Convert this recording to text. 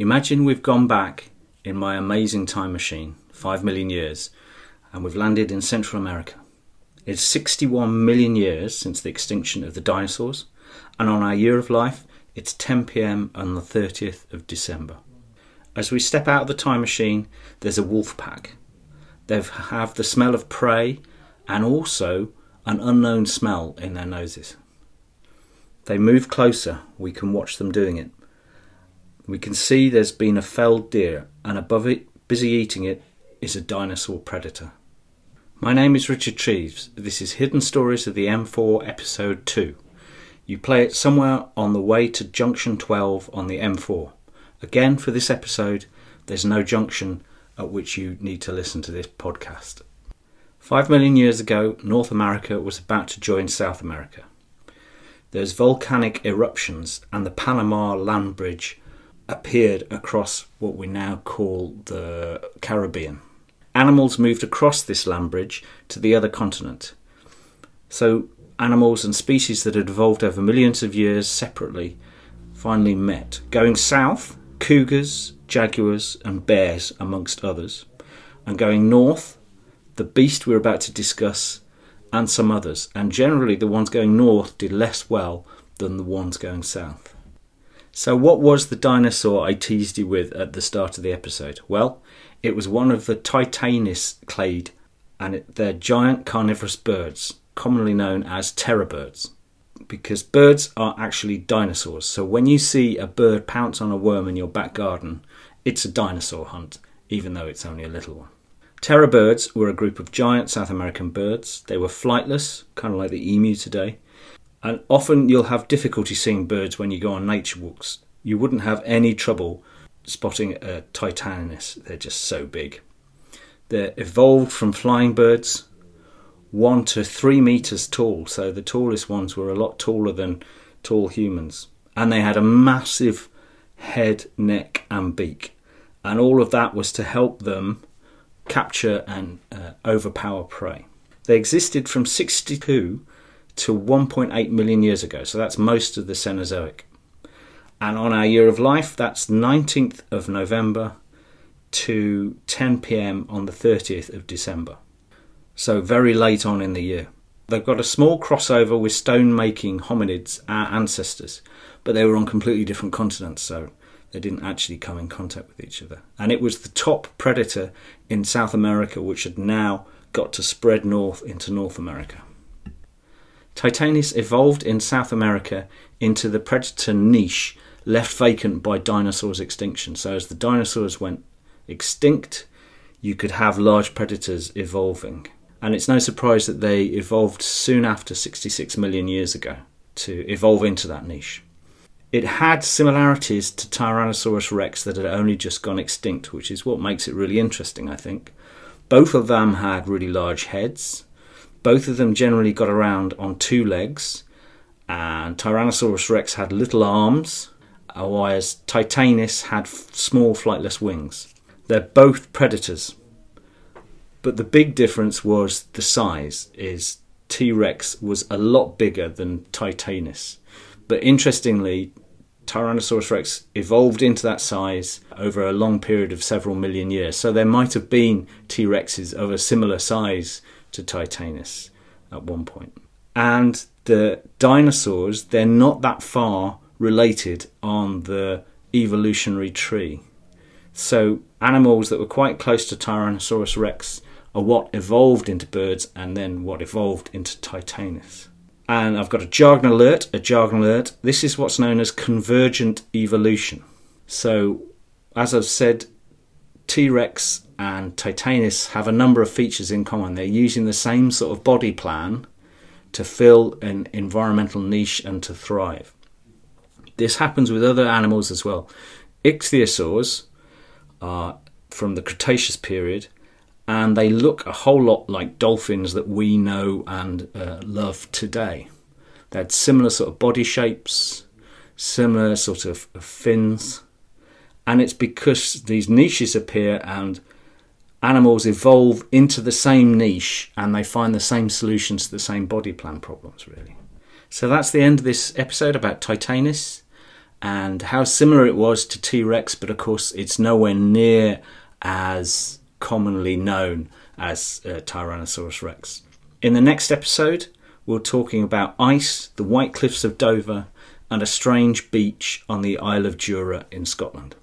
Imagine we've gone back in my amazing time machine, 5 million years, and we've landed in Central America. It's 61 million years since the extinction of the dinosaurs, and on our year of life, it's 10 pm on the 30th of December. As we step out of the time machine, there's a wolf pack. They have the smell of prey and also an unknown smell in their noses. They move closer, we can watch them doing it. We can see there's been a felled deer, and above it, busy eating it, is a dinosaur predator. My name is Richard Treves. This is Hidden Stories of the M4, Episode 2. You play it somewhere on the way to Junction 12 on the M4. Again, for this episode, there's no junction at which you need to listen to this podcast. Five million years ago, North America was about to join South America. There's volcanic eruptions, and the Panama Land Bridge appeared across what we now call the Caribbean animals moved across this land bridge to the other continent. So, animals and species that had evolved over millions of years separately finally met. Going south, cougars, jaguars, and bears, amongst others. And going north, the beast we're about to discuss, and some others. And generally, the ones going north did less well than the ones going south. So, what was the dinosaur I teased you with at the start of the episode? Well, it was one of the Titanis clade, and it, they're giant carnivorous birds, commonly known as terror birds, because birds are actually dinosaurs. So when you see a bird pounce on a worm in your back garden, it's a dinosaur hunt, even though it's only a little one. Terror birds were a group of giant South American birds. They were flightless, kind of like the emu today. And often you'll have difficulty seeing birds when you go on nature walks. You wouldn't have any trouble spotting a Titanis. They're just so big. They're evolved from flying birds, one to three meters tall. So the tallest ones were a lot taller than tall humans. And they had a massive head, neck, and beak. And all of that was to help them capture and uh, overpower prey. They existed from 62 to 1.8 million years ago, so that's most of the Cenozoic. And on our year of life, that's 19th of November to 10 pm on the 30th of December. So very late on in the year. They've got a small crossover with stone making hominids, our ancestors, but they were on completely different continents, so they didn't actually come in contact with each other. And it was the top predator in South America, which had now got to spread north into North America. Titanis evolved in South America into the predator niche left vacant by dinosaurs' extinction. So as the dinosaurs went extinct, you could have large predators evolving. And it's no surprise that they evolved soon after 66 million years ago to evolve into that niche. It had similarities to Tyrannosaurus rex that had only just gone extinct, which is what makes it really interesting, I think. Both of them had really large heads. Both of them generally got around on two legs, and Tyrannosaurus rex had little arms whereas Titanis had small flightless wings. They're both predators, but the big difference was the size. Is T Rex was a lot bigger than Titanis, but interestingly, Tyrannosaurus rex evolved into that size over a long period of several million years. So there might have been T Rexes of a similar size to Titanis at one point. And the dinosaurs, they're not that far related on the evolutionary tree. So, animals that were quite close to Tyrannosaurus rex are what evolved into birds and then what evolved into Titanis. And I've got a jargon alert, a jargon alert. This is what's known as convergent evolution. So, as I've said, T Rex and Titanis have a number of features in common. They're using the same sort of body plan to fill an environmental niche and to thrive. This happens with other animals as well. Ichthyosaurs are from the Cretaceous period, and they look a whole lot like dolphins that we know and uh, love today. They had similar sort of body shapes, similar sort of, of fins, and it's because these niches appear and animals evolve into the same niche and they find the same solutions to the same body plan problems, really. So that's the end of this episode about Titanis and how similar it was to T Rex, but of course, it's nowhere near as commonly known as uh, Tyrannosaurus Rex. In the next episode, we're talking about ice, the White Cliffs of Dover, and a strange beach on the Isle of Jura in Scotland.